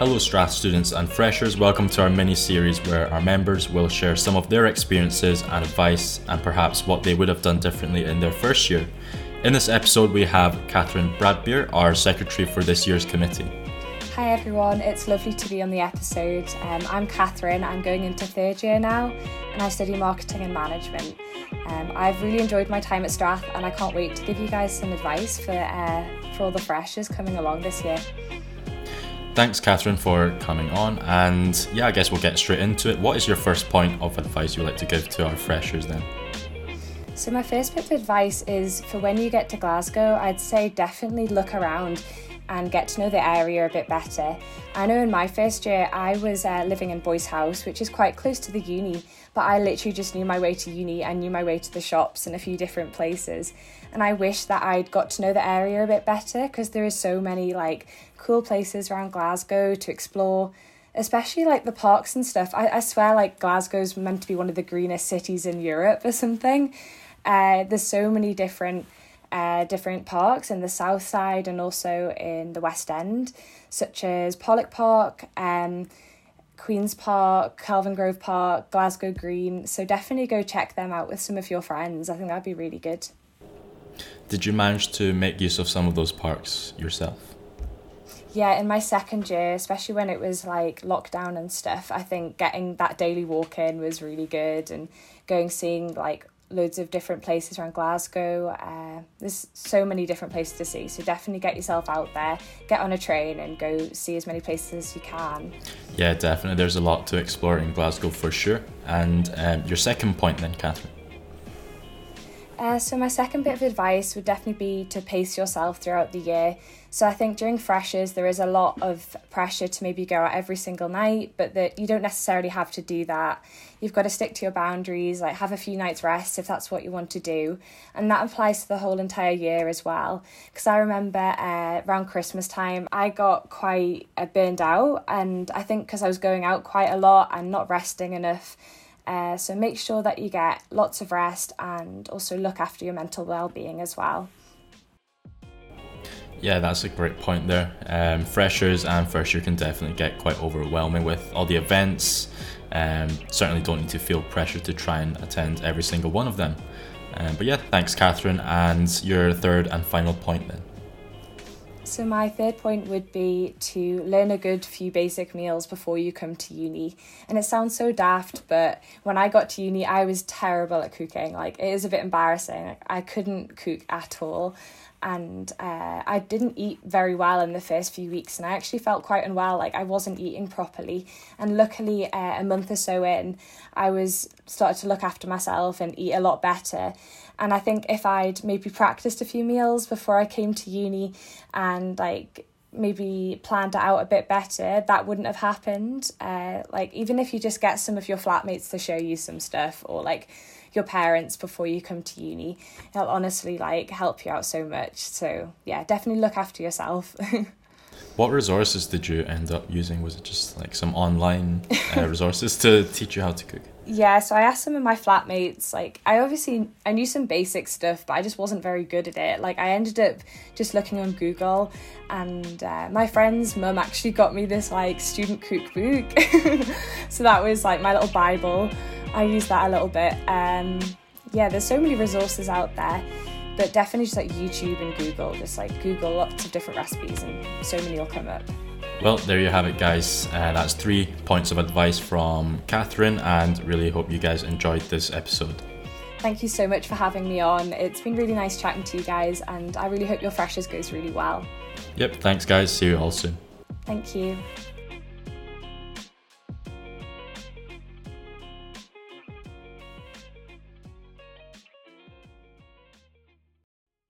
Hello, Strath students and freshers. Welcome to our mini series where our members will share some of their experiences and advice and perhaps what they would have done differently in their first year. In this episode, we have Kathryn Bradbeer, our secretary for this year's committee. Hi everyone, it's lovely to be on the episode. Um, I'm Kathryn, I'm going into third year now and I study marketing and management. Um, I've really enjoyed my time at Strath and I can't wait to give you guys some advice for, uh, for all the freshers coming along this year. Thanks, Kathryn, for coming on. And yeah, I guess we'll get straight into it. What is your first point of advice you'd like to give to our freshers then? So, my first bit of advice is for when you get to Glasgow, I'd say definitely look around and get to know the area a bit better. I know in my first year I was uh, living in Boys House, which is quite close to the uni, but I literally just knew my way to uni and knew my way to the shops and a few different places. And I wish that I'd got to know the area a bit better because there is so many like cool places around Glasgow to explore especially like the parks and stuff. I, I swear like Glasgow's meant to be one of the greenest cities in Europe or something. Uh, there's so many different uh, different parks in the south side and also in the west end, such as Pollok Park, um, Queen's Park, Kelvingrove Park, Glasgow Green. So definitely go check them out with some of your friends. I think that'd be really good. Did you manage to make use of some of those parks yourself? Yeah, in my second year, especially when it was like lockdown and stuff, I think getting that daily walk in was really good and going seeing like loads of different places around Glasgow. Uh, there's so many different places to see, so definitely get yourself out there, get on a train, and go see as many places as you can. Yeah, definitely. There's a lot to explore in Glasgow for sure. And um, your second point, then, Kathryn. Uh, so my second bit of advice would definitely be to pace yourself throughout the year. So I think during freshers there is a lot of pressure to maybe go out every single night, but that you don't necessarily have to do that. You've got to stick to your boundaries, like have a few nights rest if that's what you want to do, and that applies to the whole entire year as well. Because I remember uh, around Christmas time I got quite uh, burned out, and I think because I was going out quite a lot and not resting enough uh, so make sure that you get lots of rest and also look after your mental well-being as well. Yeah, that's a great point there. Um, freshers and first year can definitely get quite overwhelming with all the events. Um, certainly don't need to feel pressure to try and attend every single one of them. Um, but yeah, thanks, Kathryn. And your third and final point then. So, my third point would be to learn a good few basic meals before you come to uni. And it sounds so daft, but when I got to uni, I was terrible at cooking. Like, it is a bit embarrassing. I couldn't cook at all and uh, I didn't eat very well in the first few weeks, and I actually felt quite unwell, like I wasn't eating properly. And luckily, uh, a month or so in, I was started to look after myself and eat a lot better. And I think if I'd maybe practiced a few meals before I came to uni, and like maybe planned it out a bit better, that wouldn't have happened. Uh, like even if you just get some of your flatmates to show you some stuff, or like your parents before you come to uni. It'll honestly like help you out so much. So yeah, definitely look after yourself. what resources did you end up using? Was it just like some online uh, resources to teach you how to cook? Yeah, so I asked some of my flatmates. Like, I obviously I knew some basic stuff, but I just wasn't very good at it. Like, I ended up just looking on Google, and uh, my friend's mum actually got me this like student cookbook. so that was like my little bible. I used that a little bit. Um, yeah, there's so many resources out there, but definitely just like YouTube and Google. Just like Google lots of different recipes, and so many will come up. Well, there you have it, guys. Uh, that's three points of advice from Kathryn, and really hope you guys enjoyed this episode. Thank you so much for having me on. It's been really nice chatting to you guys, and I really hope your freshers goes really well. Yep, thanks, guys. See you all soon. Thank you.